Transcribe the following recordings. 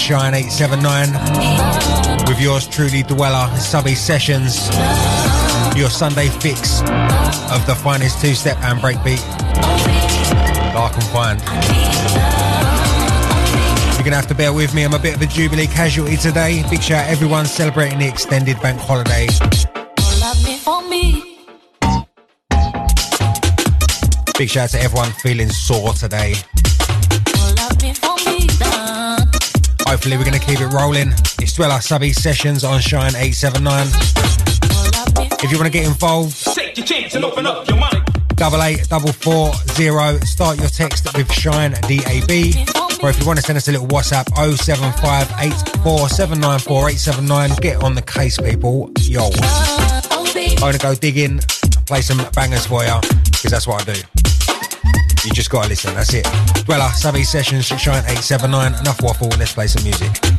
Shine 879 with yours truly, Dweller, Subby Sessions, your Sunday fix of the finest two step and breakbeat that I can find. You're gonna have to bear with me, I'm a bit of a Jubilee casualty today. Big shout out everyone celebrating the extended bank holiday. Big shout out to everyone feeling sore today. Hopefully, we're going to keep it rolling. It's Dweller Subby Sessions on Shine 879. If you want to get involved, take your chance and open up your money. Double eight double four zero. Start your text with Shine DAB. Or if you want to send us a little WhatsApp, 07584794879. Get on the case, people. Yo. I'm going to go digging, play some bangers for you, because that's what I do. You just gotta listen, that's it. Dweller, uh, Subby Sessions, Shine 879. Enough waffle, let's play some music.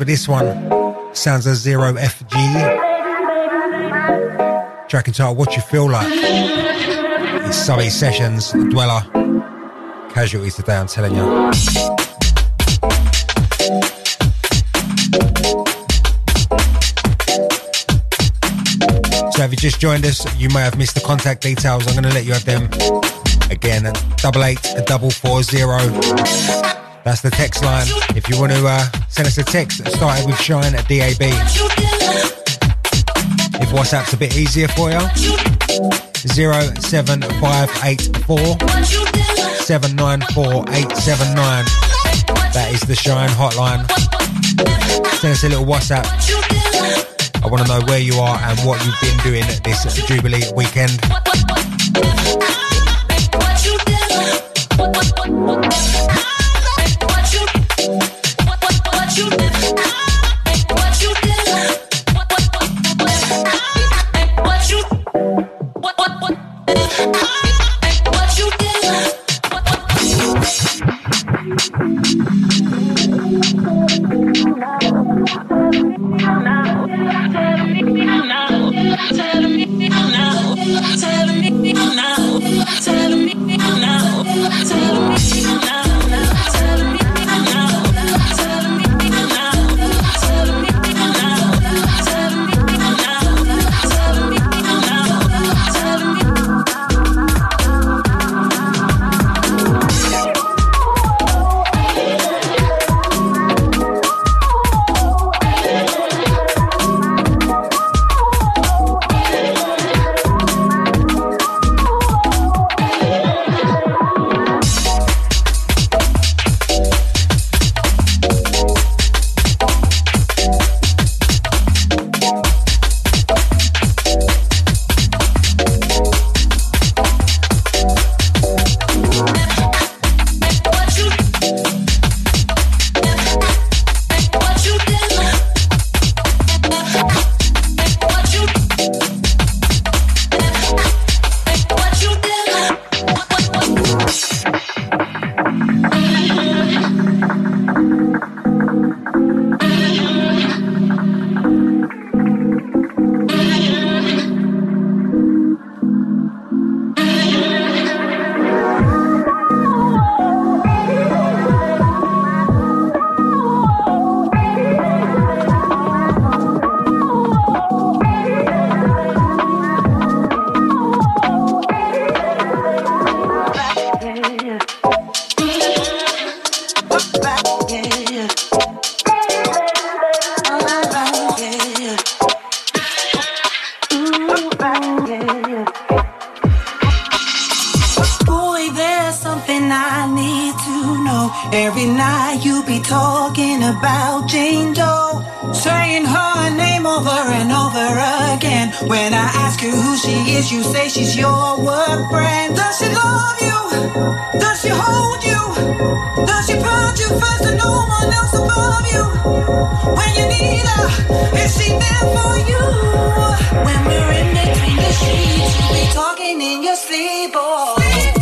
With this one. Sounds a zero FG. Track entitled What You Feel Like. It's Subby Sessions, Dweller. Casualties today, I'm telling you. So if you just joined us, you may have missed the contact details. I'm going to let you have them again. Double eight, double four zero. That's the text line. If you want to uh, send us a text, started with Shine at DAB. If WhatsApp's a bit easier for you, 07584 794879. That is the Shine hotline. Send us a little WhatsApp. I want to know where you are and what you've been doing this Jubilee weekend. talking about Jane Doe, saying her name over and over again. When I ask you who she is, you say she's your work friend. Does she love you? Does she hold you? Does she put you first and no one else above you? When you need her, is she there for you? When we're in between the sheets, you be talking in your sleep, oh. Sleep.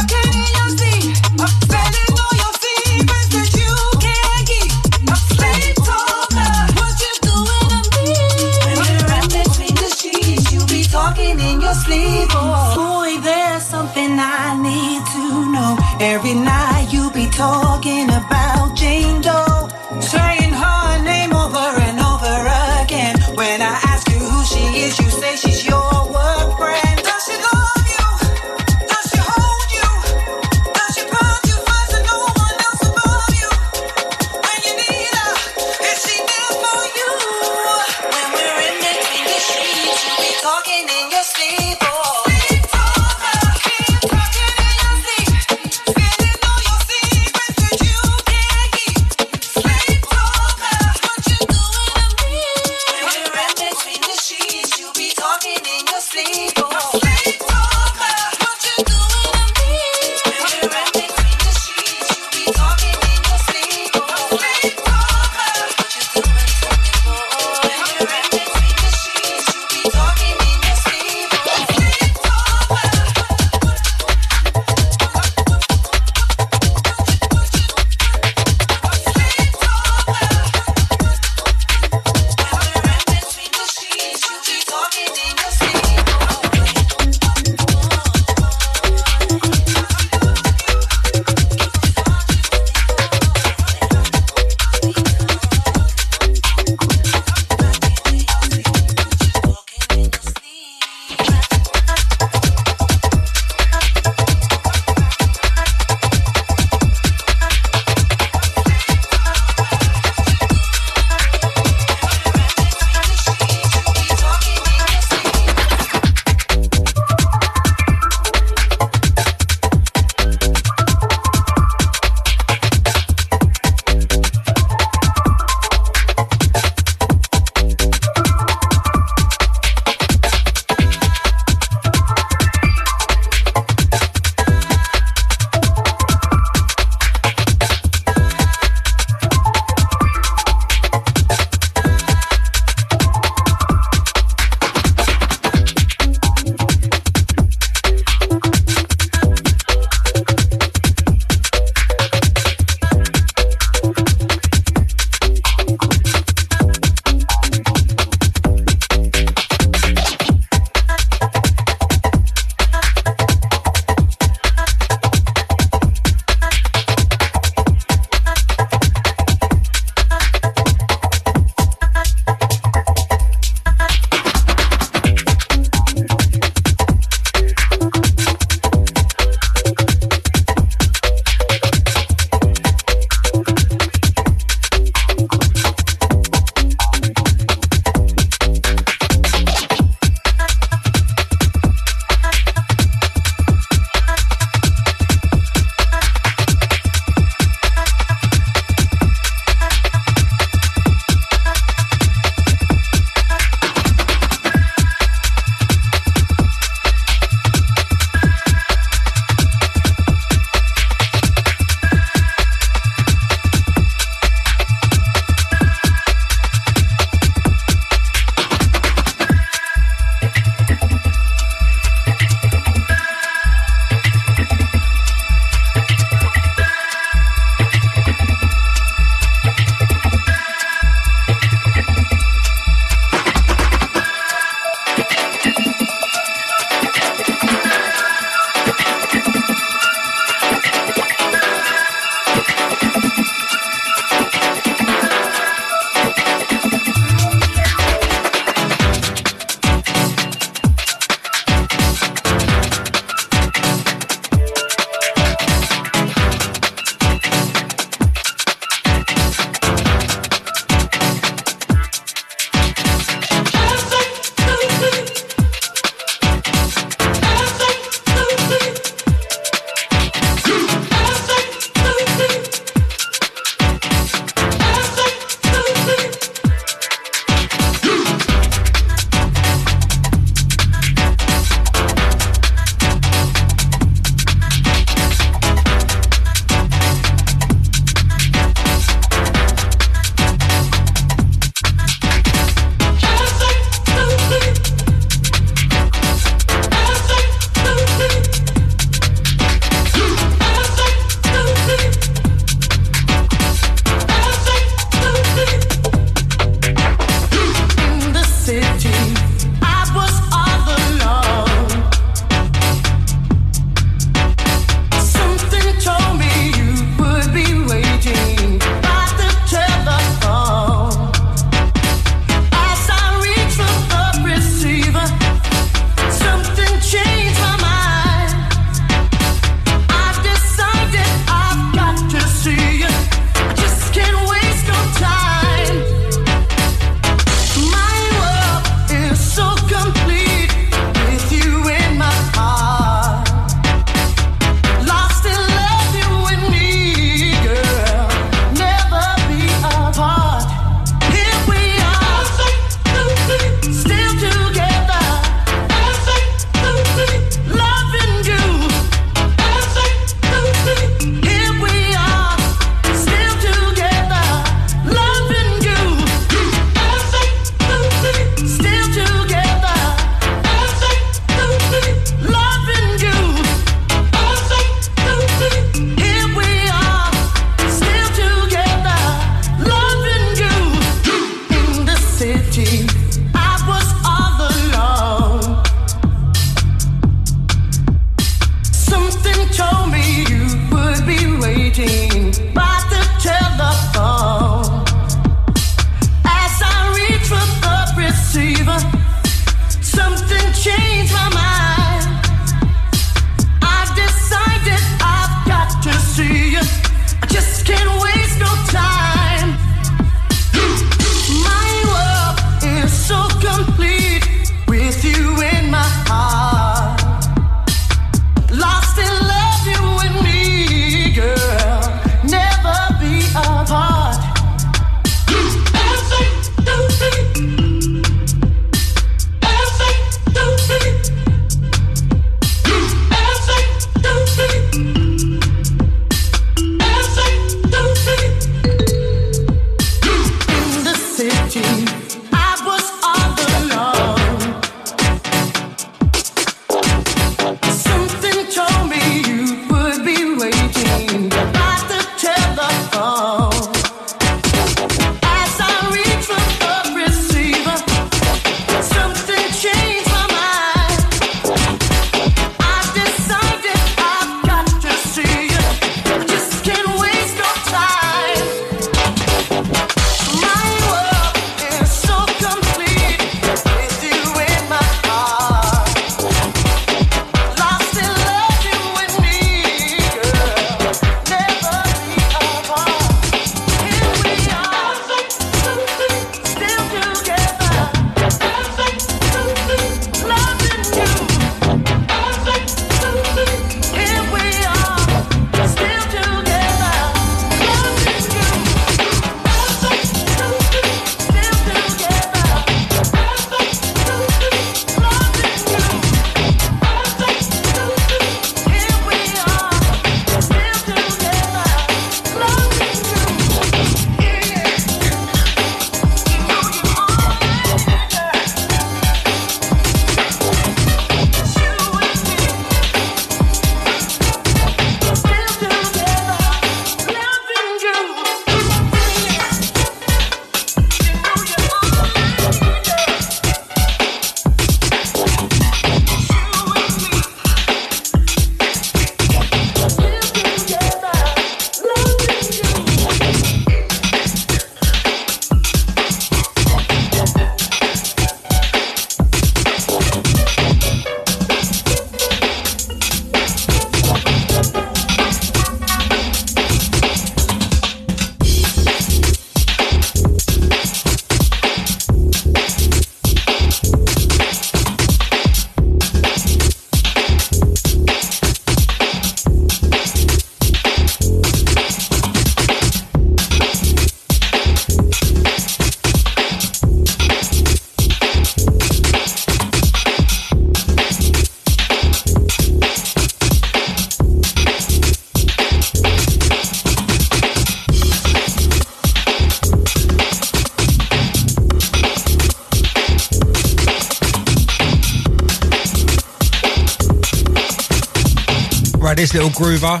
Groover,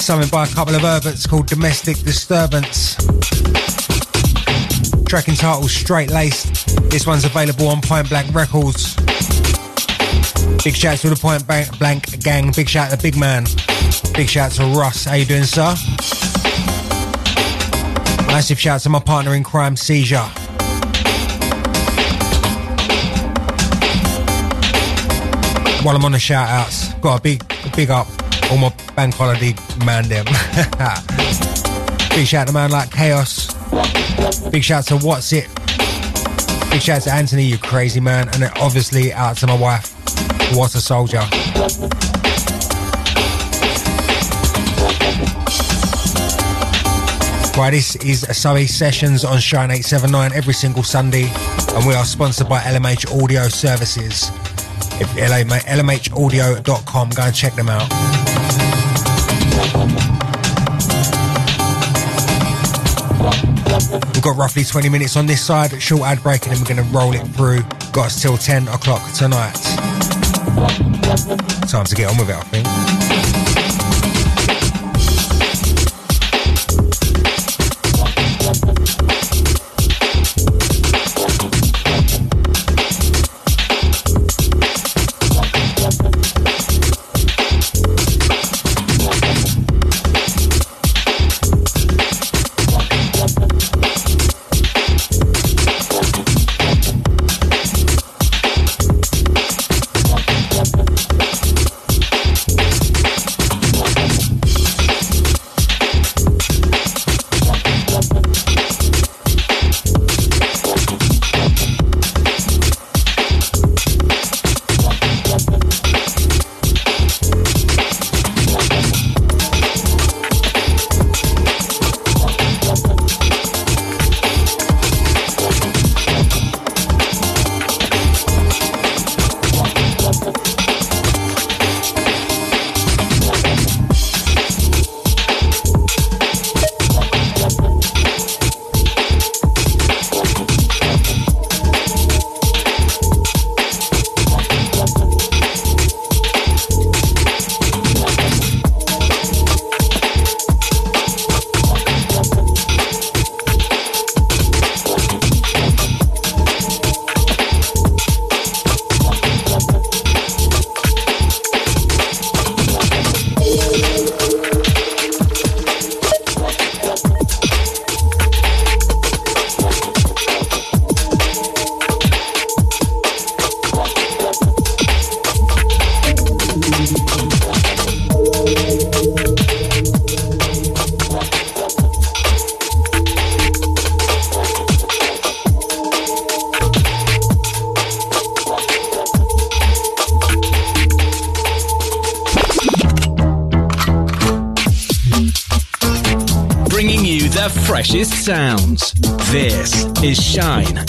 something by a couple of Herberts called Domestic Disturbance. Track entitled Straight Laced. This one's available on Point Blank Records. Big shout to the Point Blank gang. Big shout to Big Man. Big shout to Russ. How you doing, sir? Massive shout to my partner in crime, Seizure. While I'm on the shout outs, got a big, big up bank holiday man them. big shout to man like Chaos. Big shout to What's It. Big shout to Anthony, you crazy man. And obviously out to my wife, What a Soldier. Right, this is Surrey Sessions on Shine 879 every single Sunday, and we are sponsored by LMH Audio Services. If LMHaudio.com, go and check them out. We've got roughly 20 minutes on this side, short ad break, and then we're going to roll it through. Got us till 10 o'clock tonight. Time to get on with it, I think.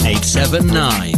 Eight seven nine.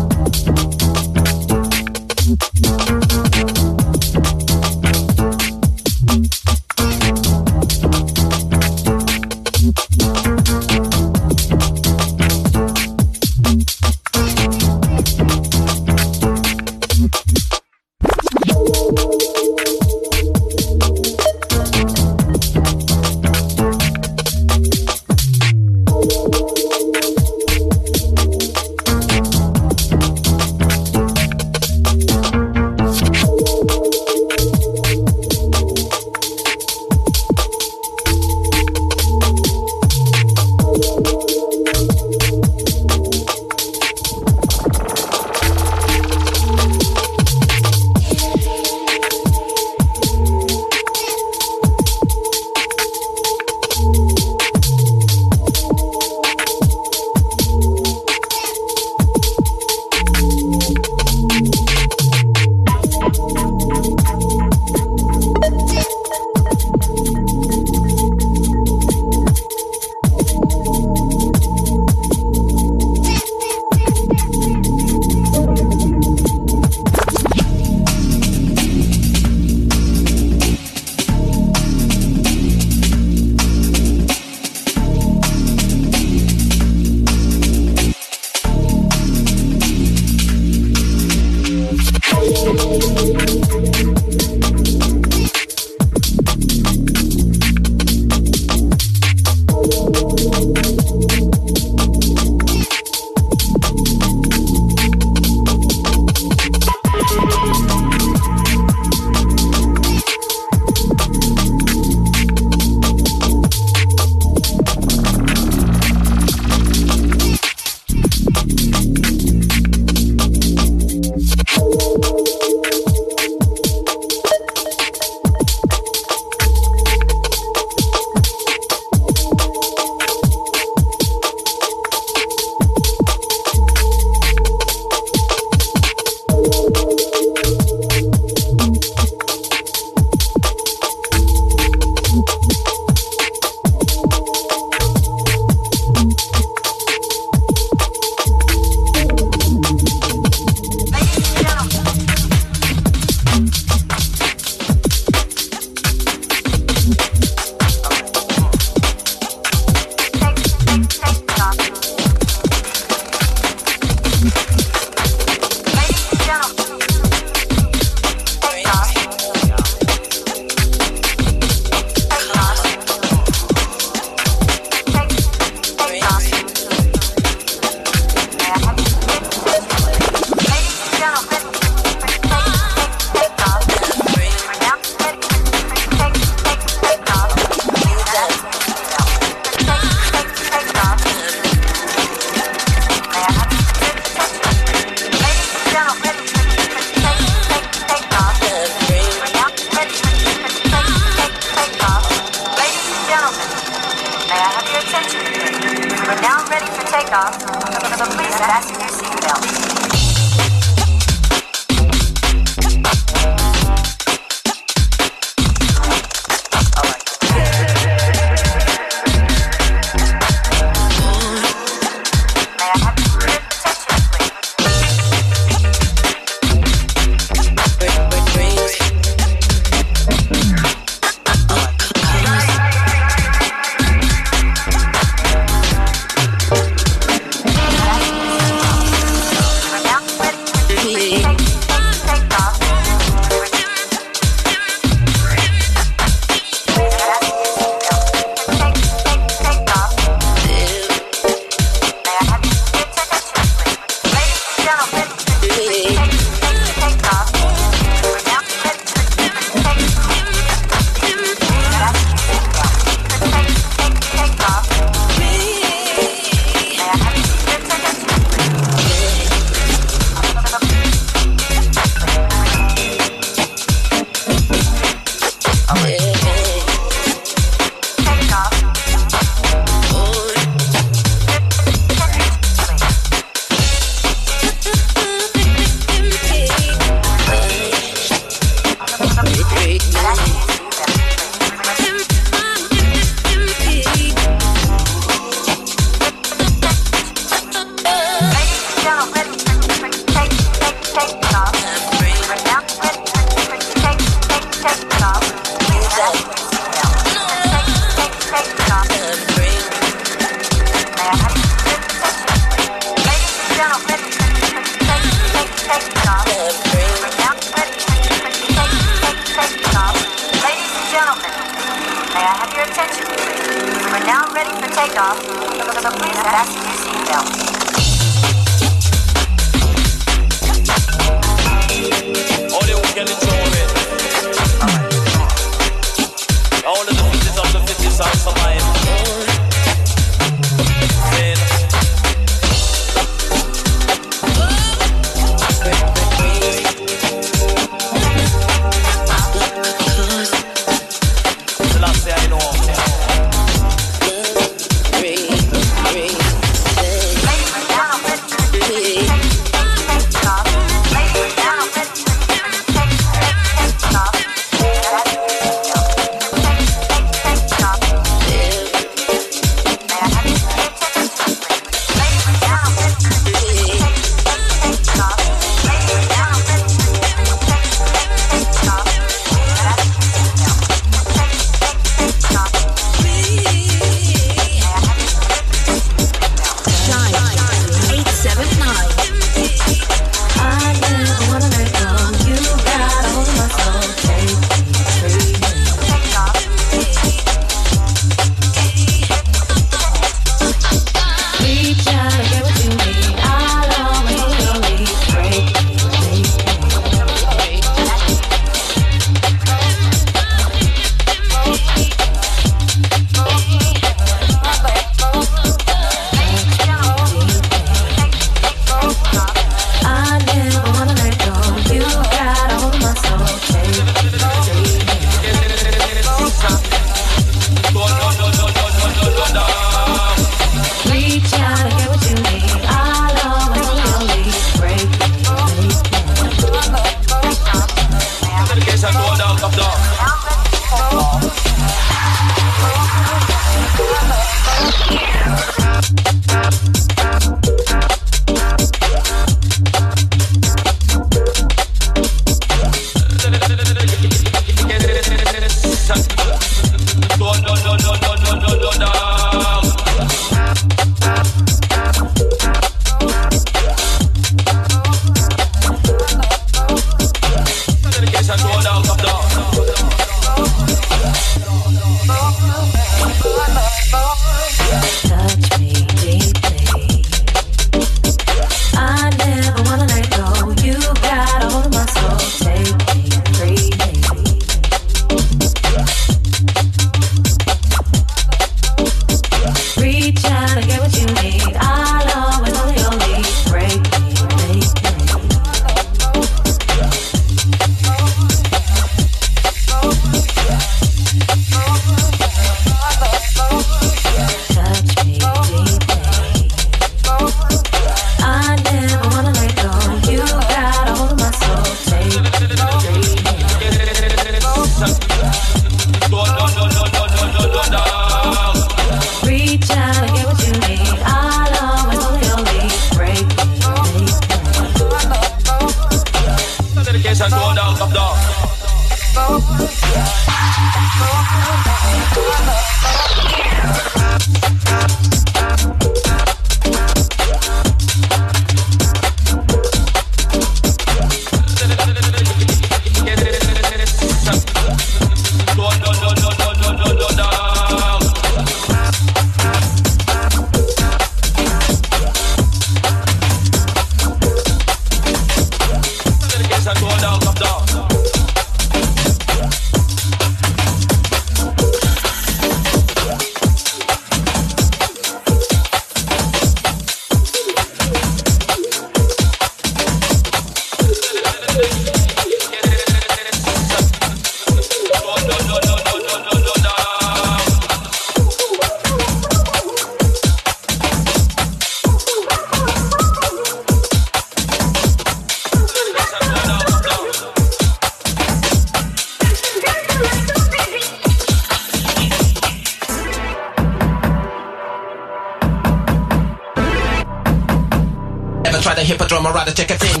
Shine 879. the hippodrome, ride a thing.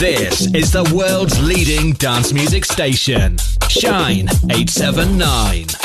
This is the world's leading dance music station. Shine 879.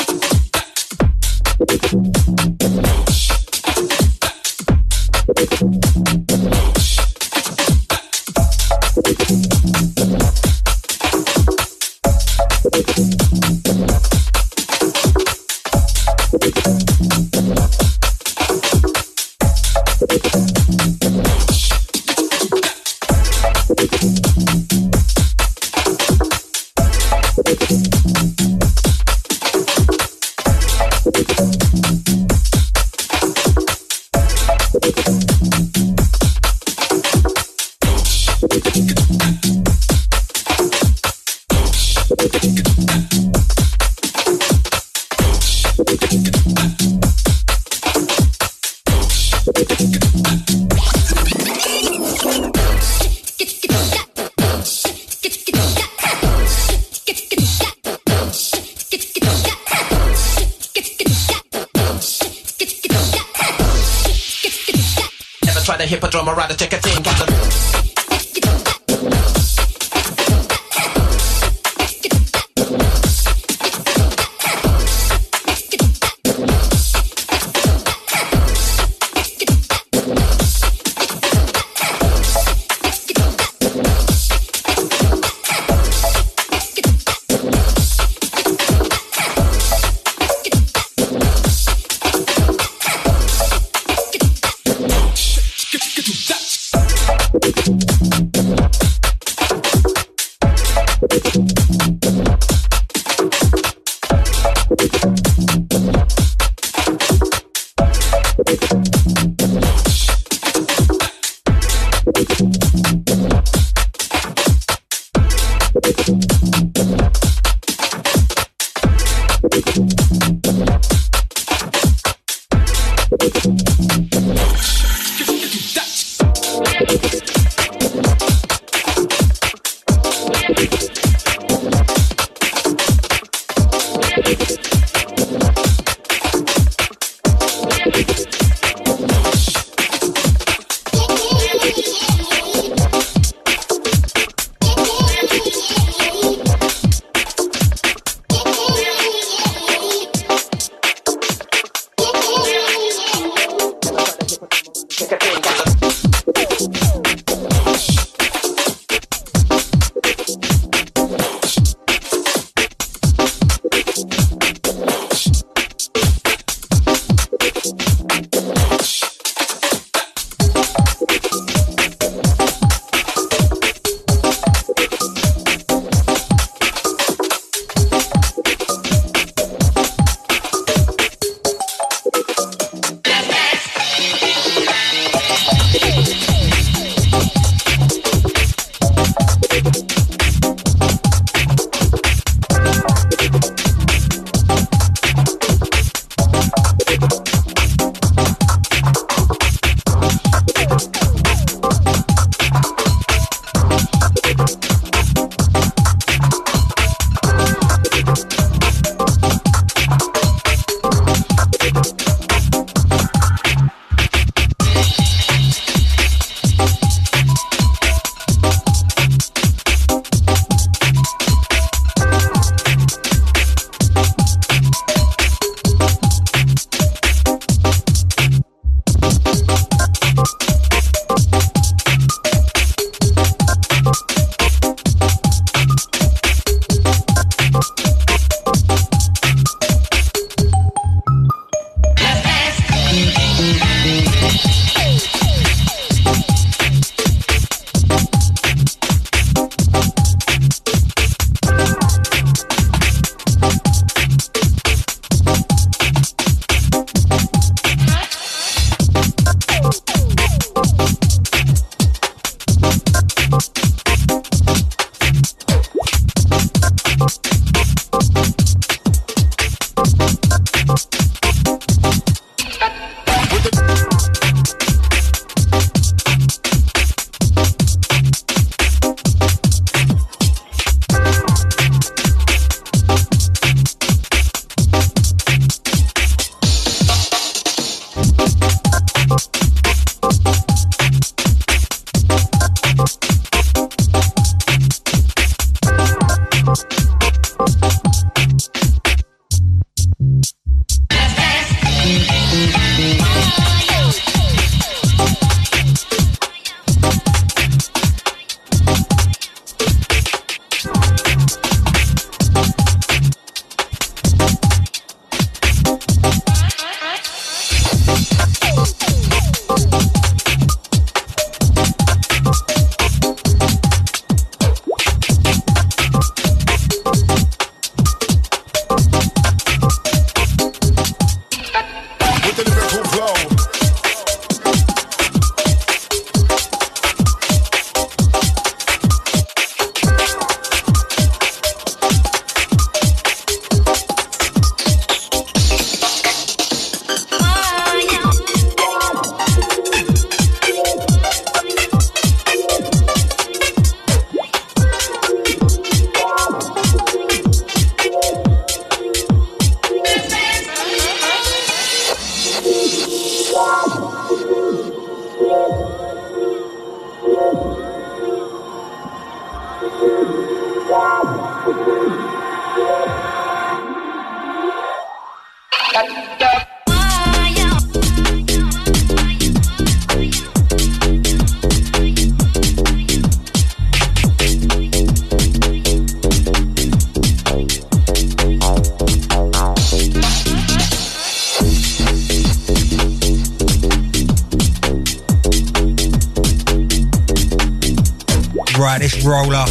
Right, this roller,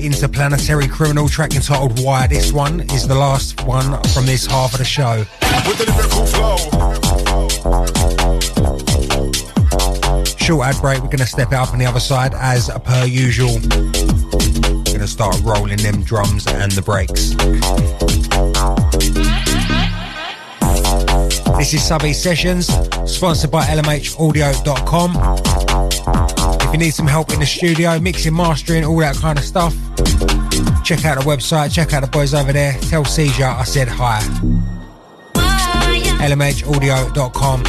Interplanetary Criminal track entitled Why. This one is the last one from this half of the show. Short ad break, we're going to step it up on the other side as per usual. We're going to start rolling them drums and the breaks. This is Subby Sessions, sponsored by LMHaudio.com. If you need some help in the studio, mixing, mastering, all that kind of stuff, check out the website, check out the boys over there. Tell Seizure I said hi. LMHaudio.com.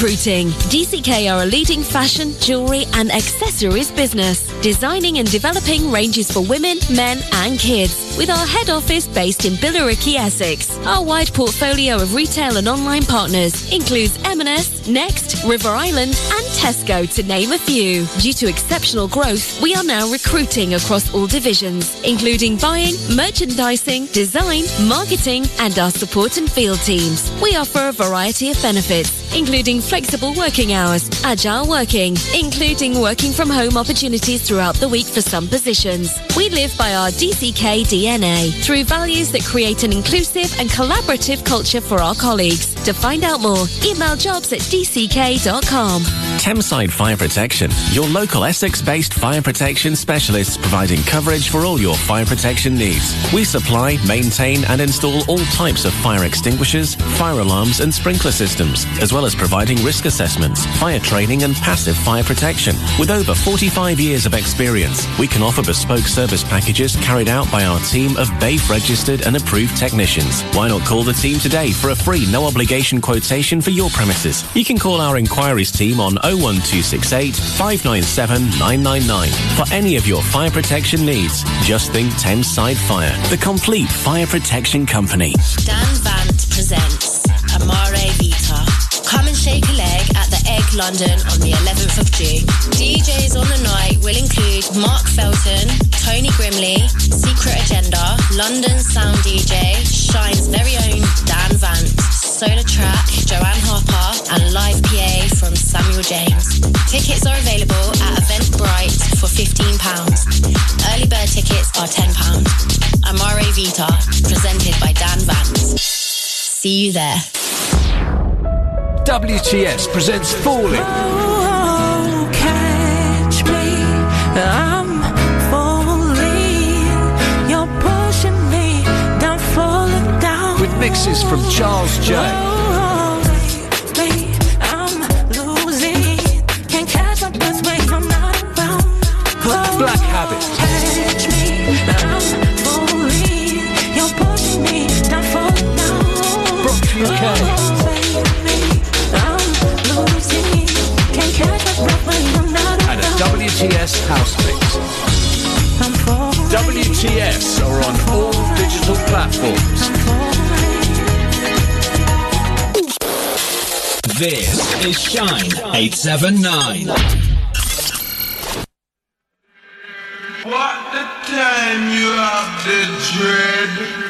recruiting. DCK are a leading fashion, jewellery and accessories business, designing and developing ranges for women, men and kids. With our head office based in Billericay, Essex, our wide portfolio of retail and online partners includes M&S, Next, River Island and Tesco to name a few. Due to exceptional growth, we are now recruiting across all divisions, including buying, merchandising, design, marketing and our support and field teams. We offer a variety of benefits, including flexible working hours, agile working, including working from home opportunities throughout the week for some positions. We live by our DCK DNA through values that create an inclusive and collaborative culture for our colleagues. To find out more, email jobs at dck.com. Thameside Fire Protection, your local Essex-based fire protection specialists providing coverage for all your fire protection needs. We supply, maintain and install all types of fire extinguishers, fire alarms and sprinkler systems, as well as providing risk assessments, fire training and passive fire protection. With over 45 years of experience, we can offer bespoke service packages carried out by our team of BAFE registered and approved technicians. Why not call the team today for a free no obligation quotation for your premises? You can call our inquiries team on 01268 597 999 for any of your fire protection needs. Just think Thameside Fire, the complete fire protection company. Dan Vant presents Amare Vita. Come and shake a leg at the Egg London on the 11th of June. DJs on the night will include Mark Felton, Tony Grimley, Secret Agenda, London Sound DJ, Shine's very own Dan Vant, Solar Track, Joanne Harper, and live PA from Samuel James. Tickets are available at Eventbrite for £15. Early bird tickets are £10. Amare Vita, presented by Dan Vance. See you there. WTS presents Falling. Mixes from Charles J. Oh, baby, I'm losing. Can't catch up this way, I'm not around. Black Habit. Catch me. I'm falling. You're pushing me down, falling down. Bronx, UK. Oh, baby, I'm losing. Can't catch my breath when I'm not And a. WTS house mix. WTS are on all digital platforms. This is Shine 879. What the time you have the dread?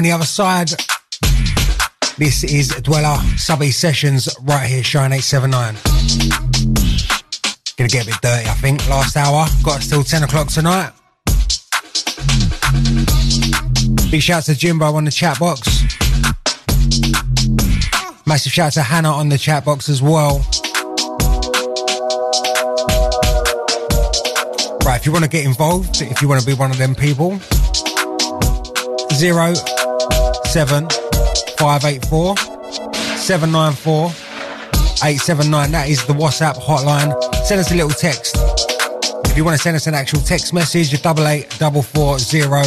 On the other side. This is Dweller Subby Sessions right here, Shine 879. Gonna get a bit dirty, I think. Last hour. Got us till 10 o'clock tonight. Big shout to Jimbo on the chat box. Massive shout to Hannah on the chat box as well. Right, if you want to get involved, if you want to be one of them people, zero seven five eight four seven nine four eight seven nine. That is the WhatsApp hotline. Send us a little text. If you want to send us an actual text message, double eight double four zero.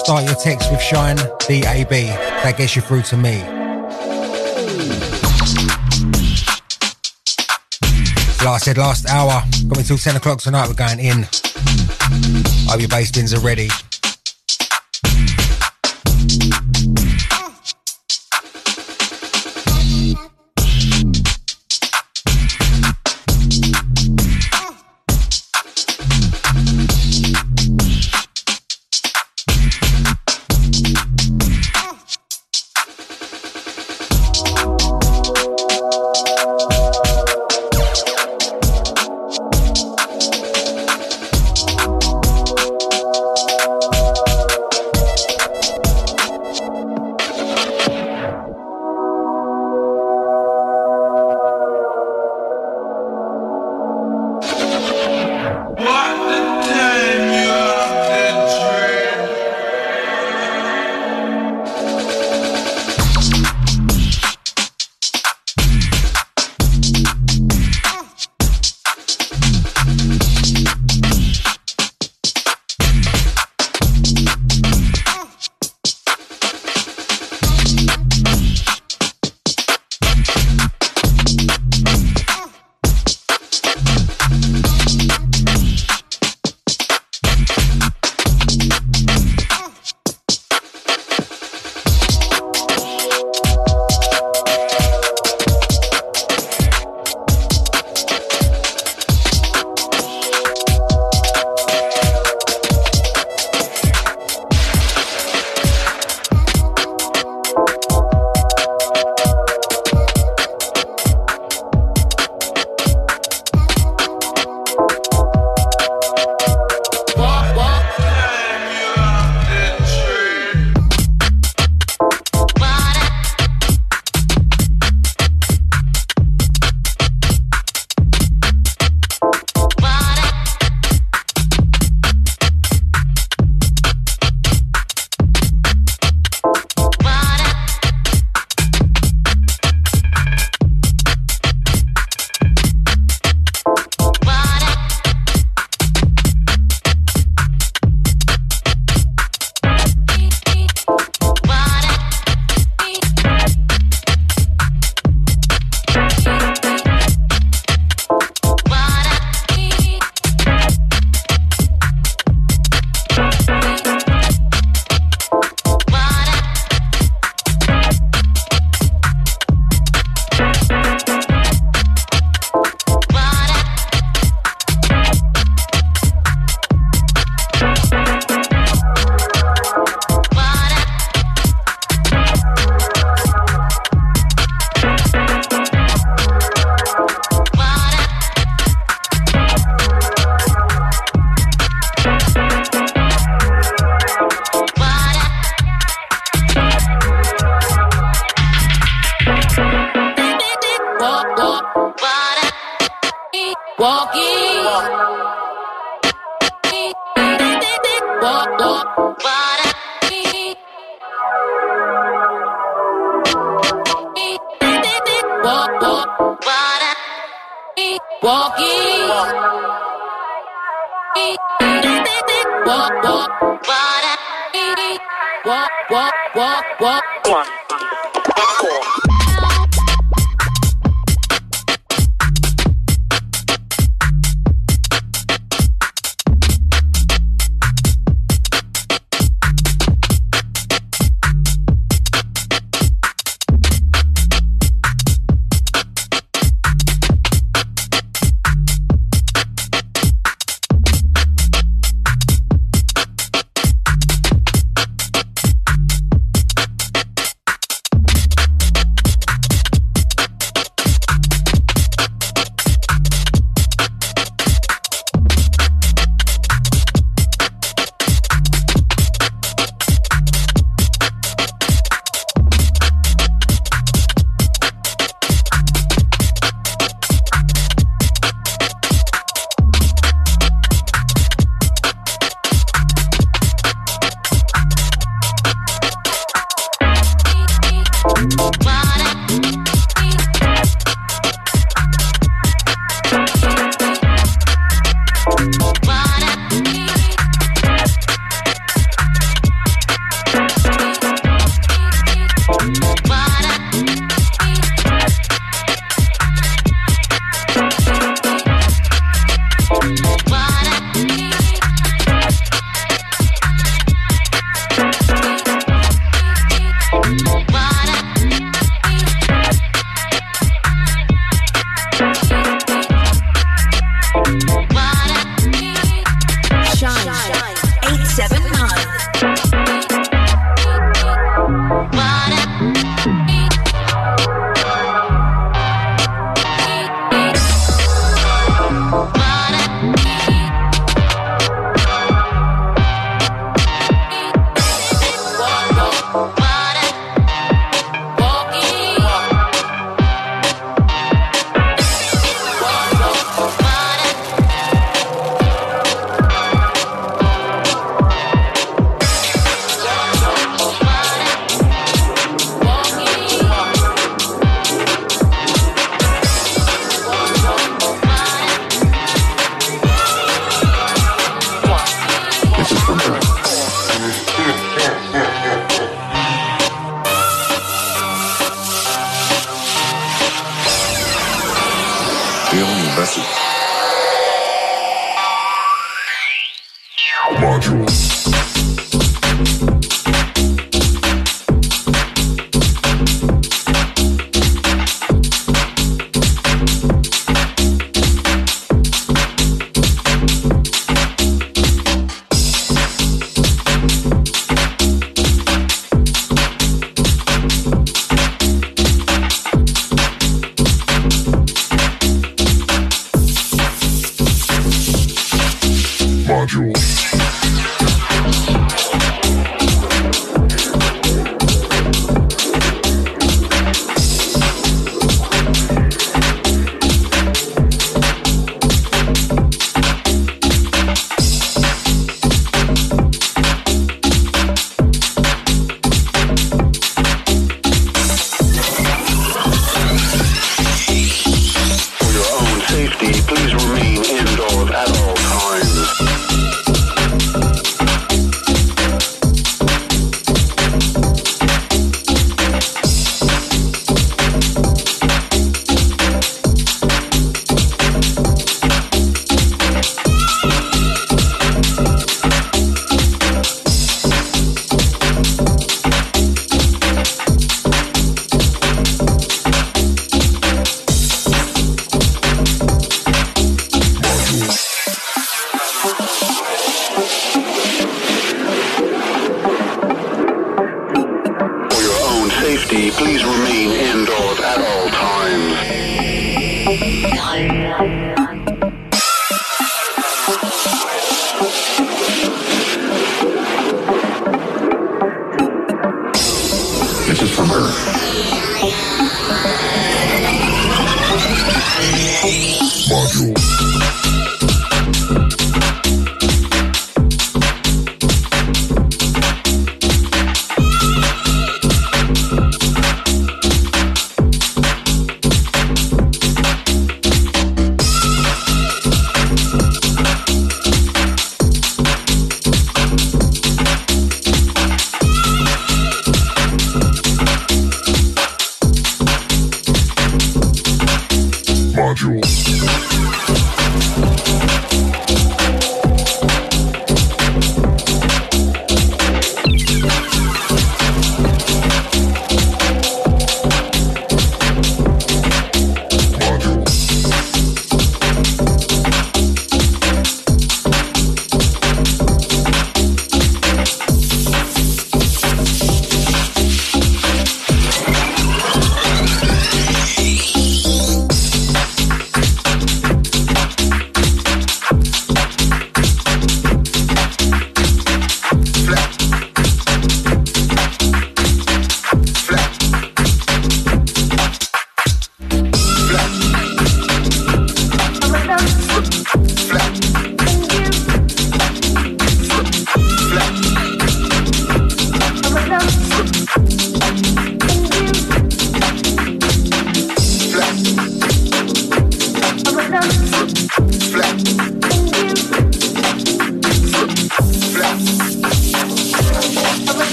Start your text with Shine DAB. That gets you through to me. Like I said, last hour, coming till 10 o'clock tonight. We're going in. Hope your bass bins are ready.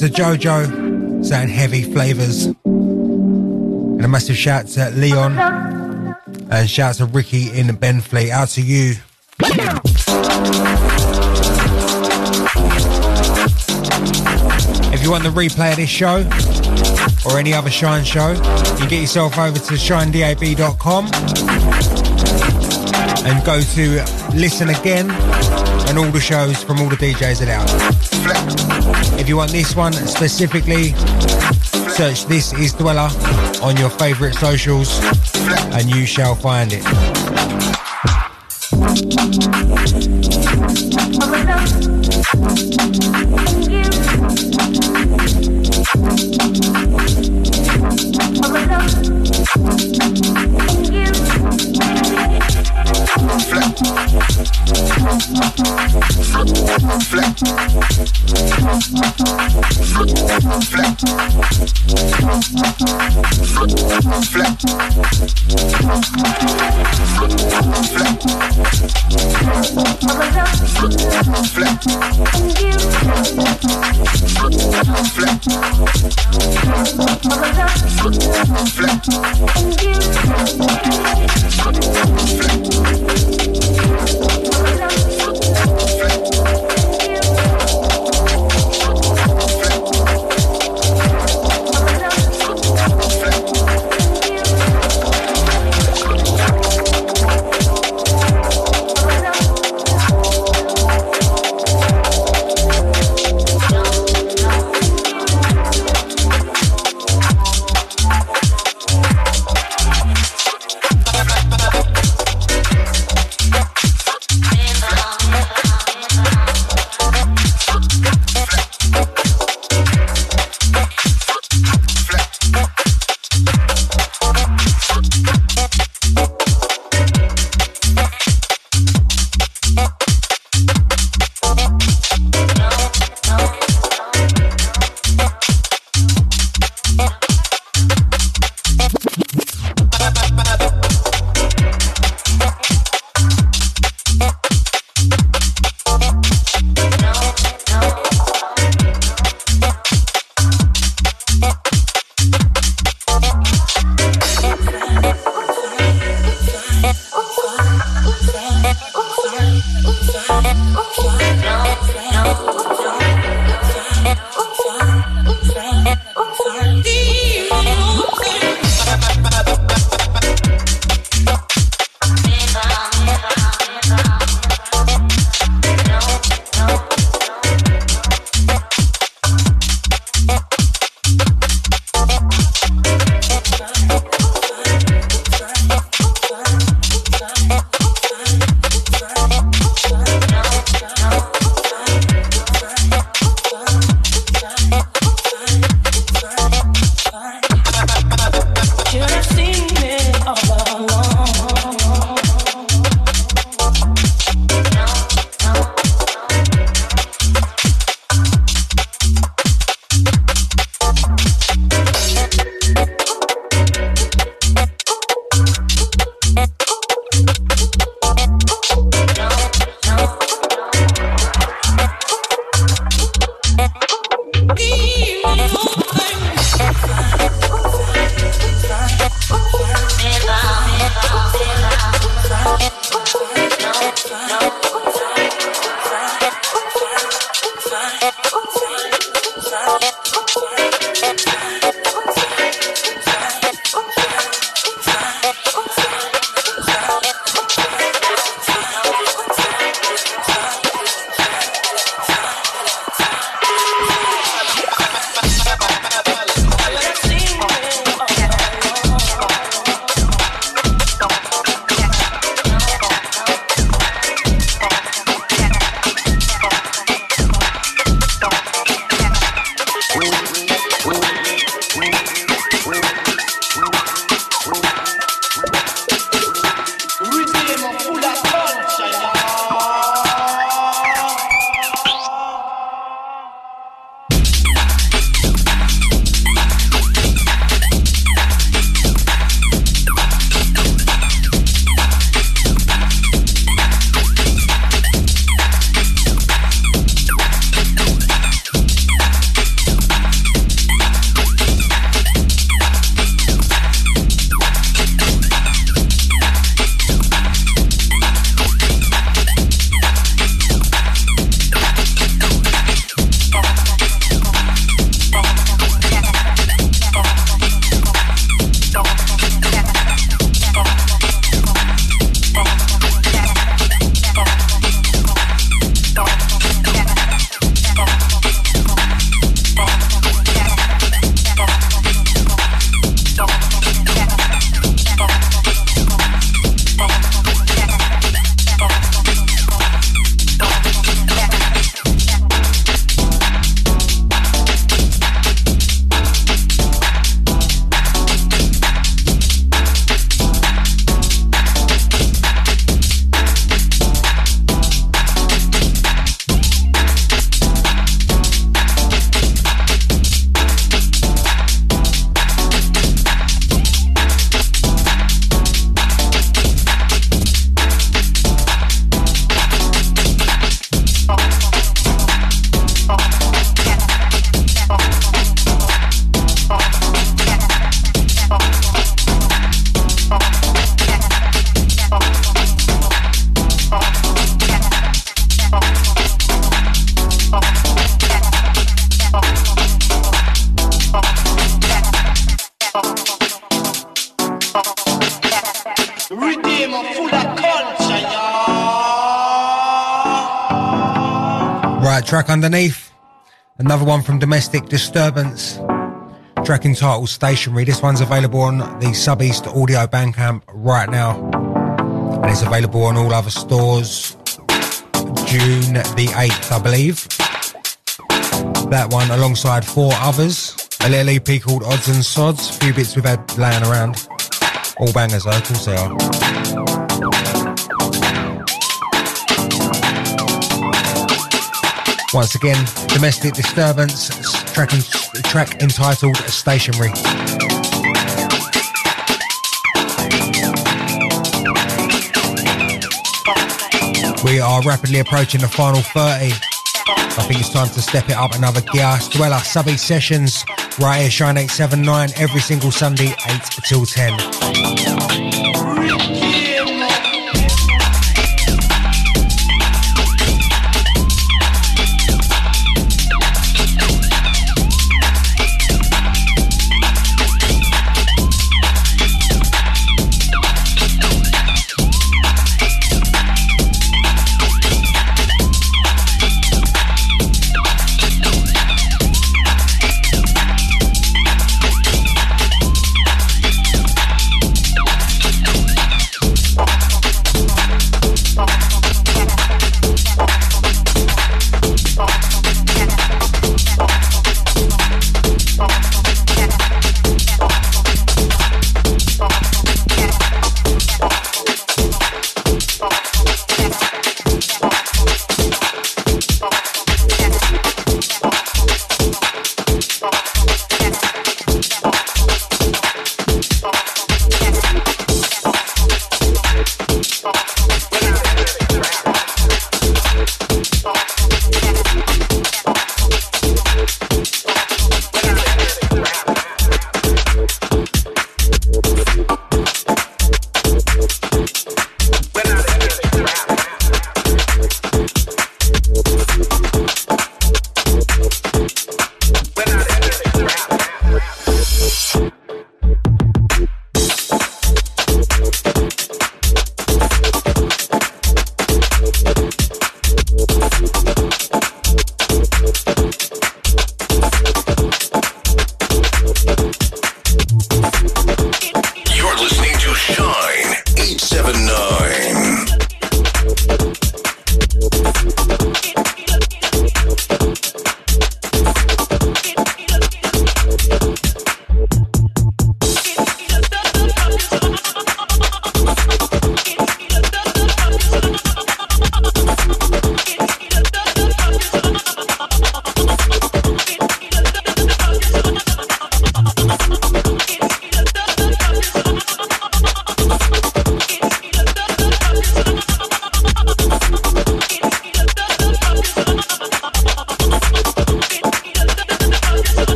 To Jojo, saying heavy flavours. And a massive shout to Leon. And shout to Ricky in Benfleet. Out to you. If you want the replay of this show or any other Shine show, you get yourself over to shinedab.com and go to listen again and all the shows from all the DJs are out. If you want this one specifically, search This Is Dweller on your favourite socials and you shall find it. Track underneath. Another one from Domestic Disturbance. Track entitled Stationary. This one's available on the Sub East Audio Bandcamp right now. And it's available on all other stores June the 8th, I believe. That one alongside four others. A little EP called Odds and Sods. A few bits we've had laying around. All bangers though, of course they are. Once again, domestic disturbance, track, track entitled Stationary. We are rapidly approaching the final 30. I think it's time to step it up another gear. Dweller Subby Sessions, right here, Shine 879, every single Sunday, 8 till 10.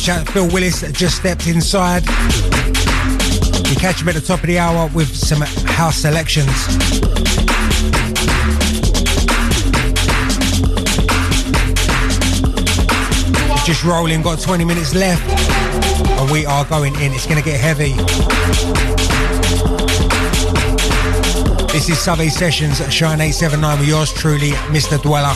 Big shout to Phil Willis that just stepped inside. You catch him at the top of the hour with some house selections. Just rolling, got 20 minutes left, and we are going in. It's going to get heavy. This is Sub Sessions at Shine 879 with yours truly, Mr. Dweller.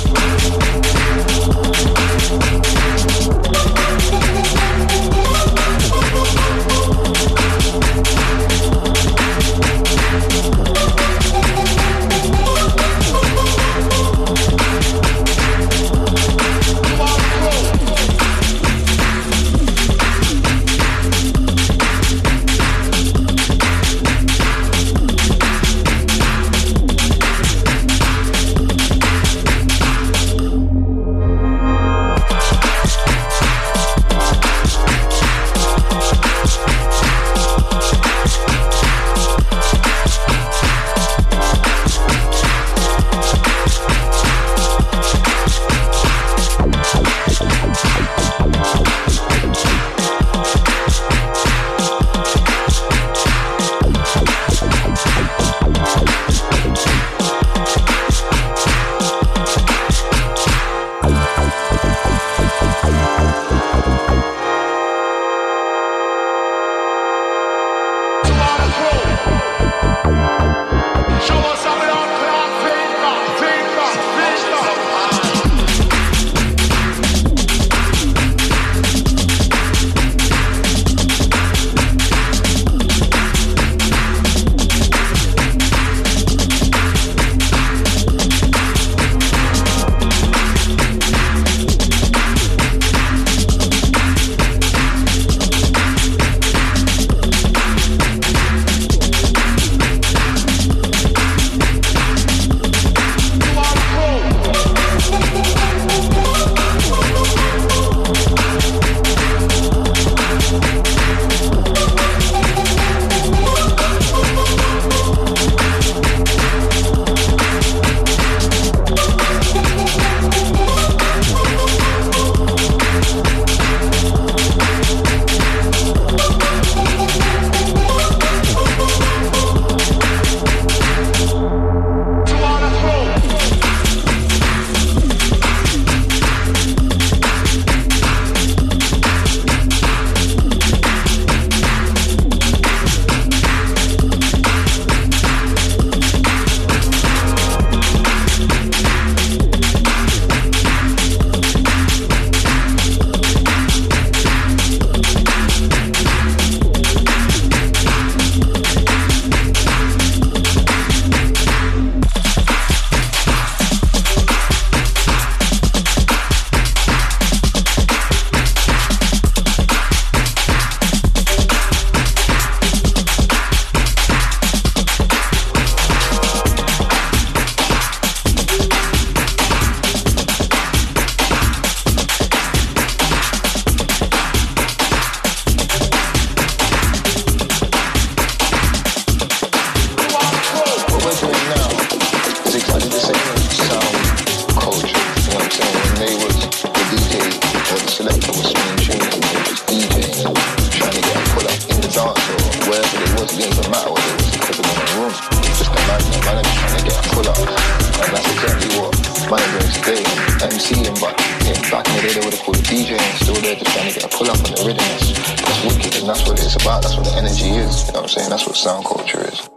That's what the energy is. You know what I'm saying? That's what sound culture is.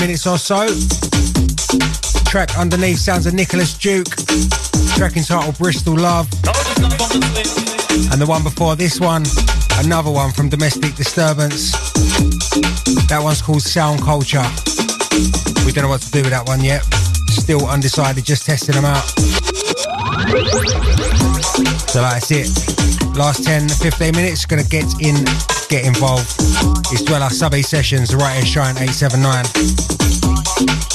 Minutes or so. Track underneath sounds of Nicholas Duke. Track entitled Bristol Love. And the one before this one, another one from Domestic Disturbance. That one's called Sound Culture. We don't know what to do with that one yet. Still undecided, just testing them out. So that's it. Last 10, 15 minutes, gonna get in, get involved. It's Dweller Subby Sessions, right here, Shine 879. Thank you.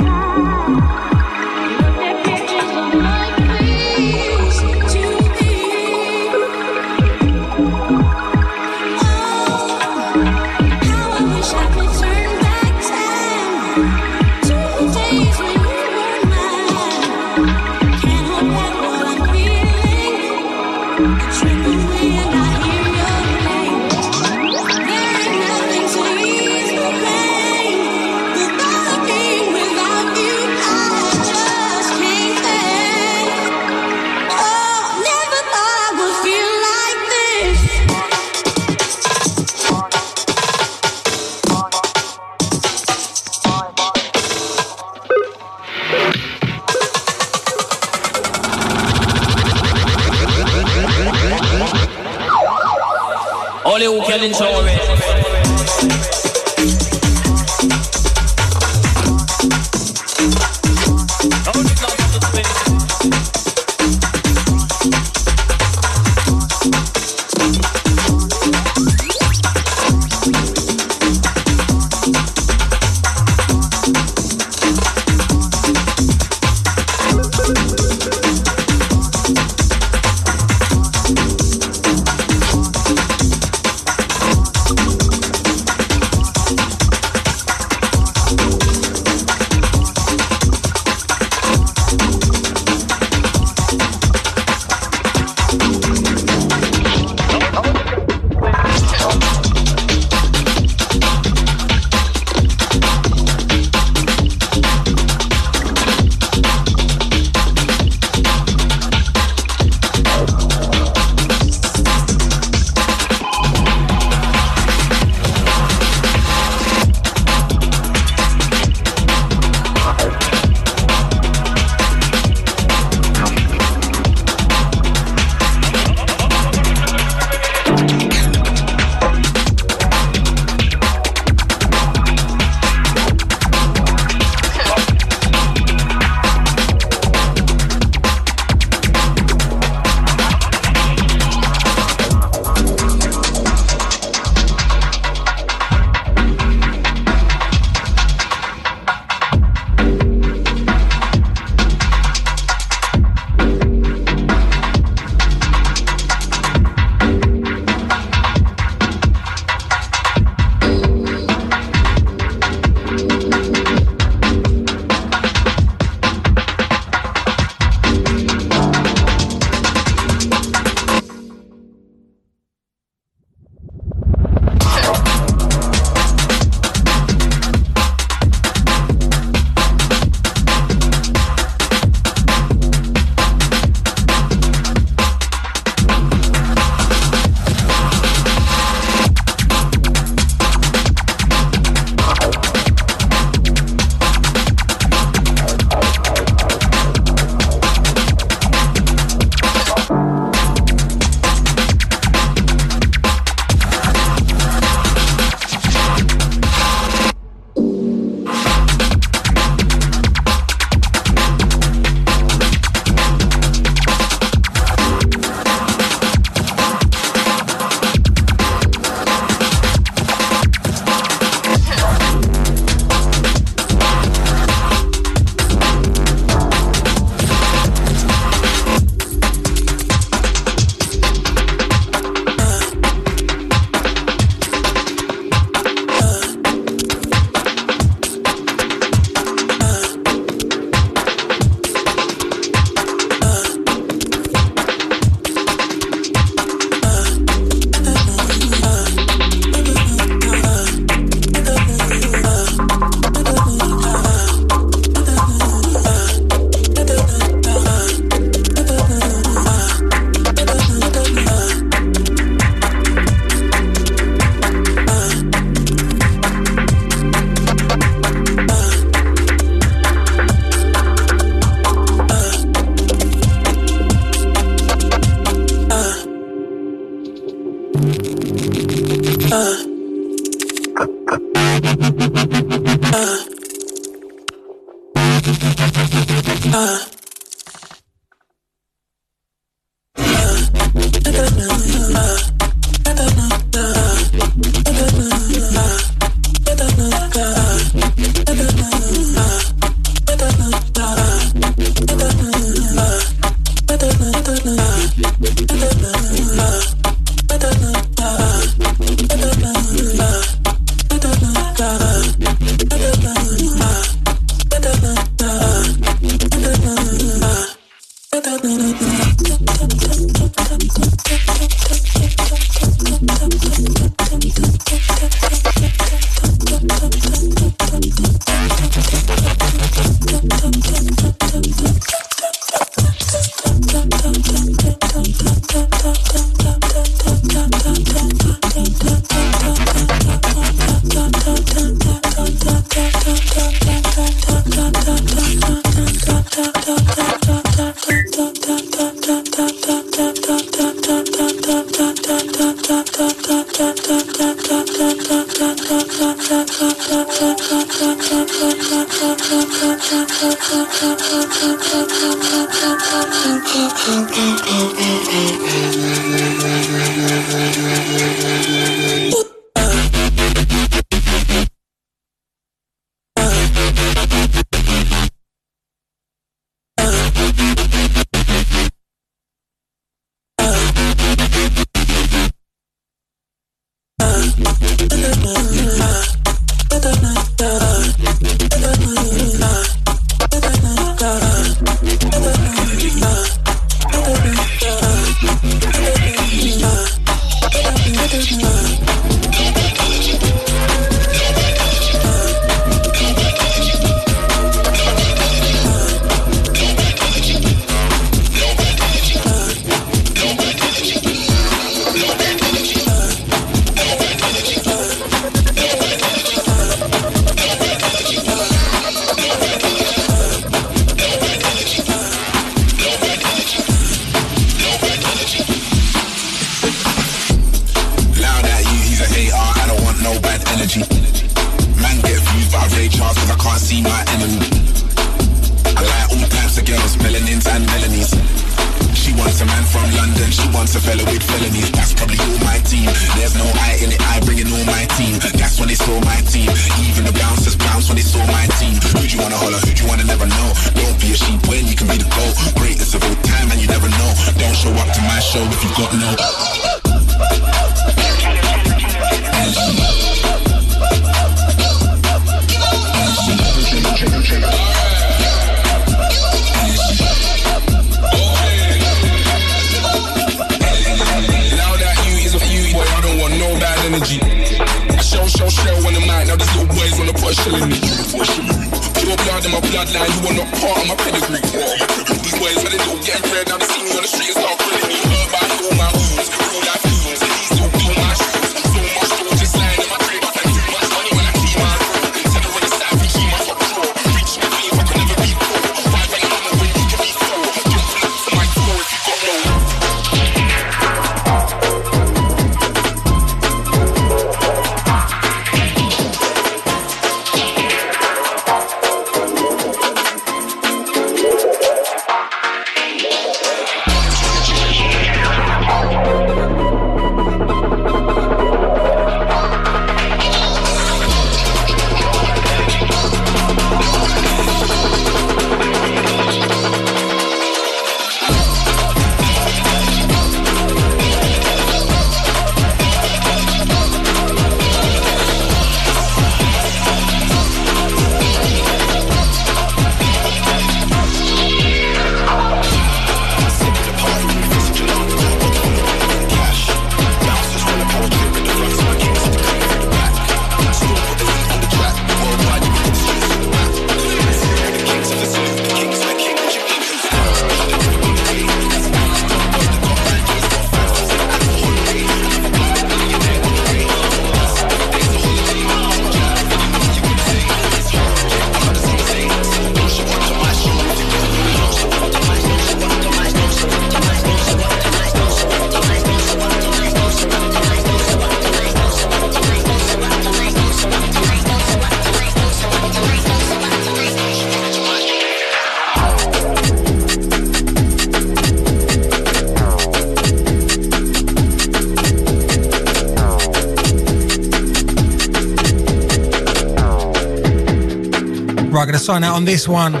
Sign out on this one.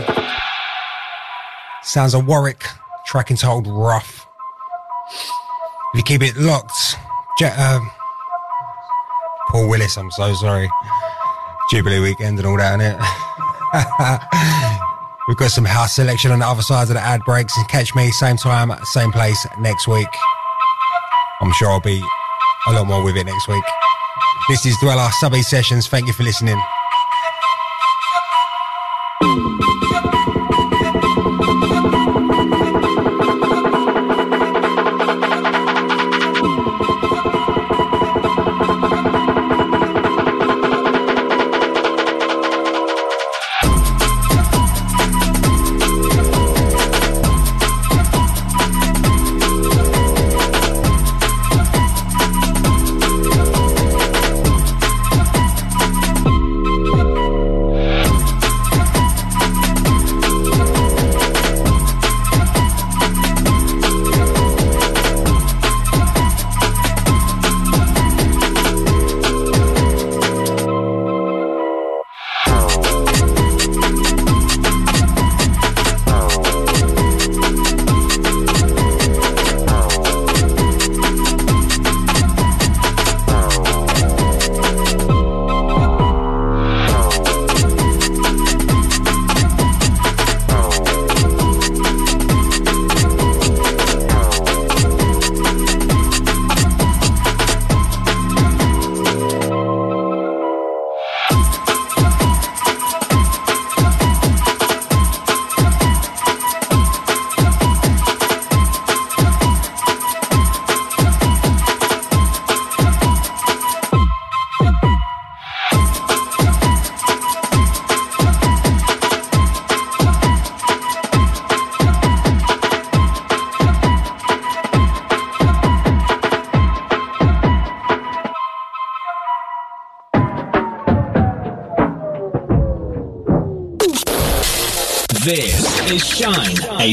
Sounds of Warwick, track entitled Rough. If you keep it locked, Je- uh, Paul Willis, I'm so sorry. Jubilee weekend and all that, innit? We've got some house selection on the other side of the ad breaks. And catch me same time, same place next week. I'm sure I'll be a lot more with it next week. This is Dweller Subby Sessions. Thank you for listening.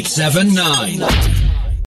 879.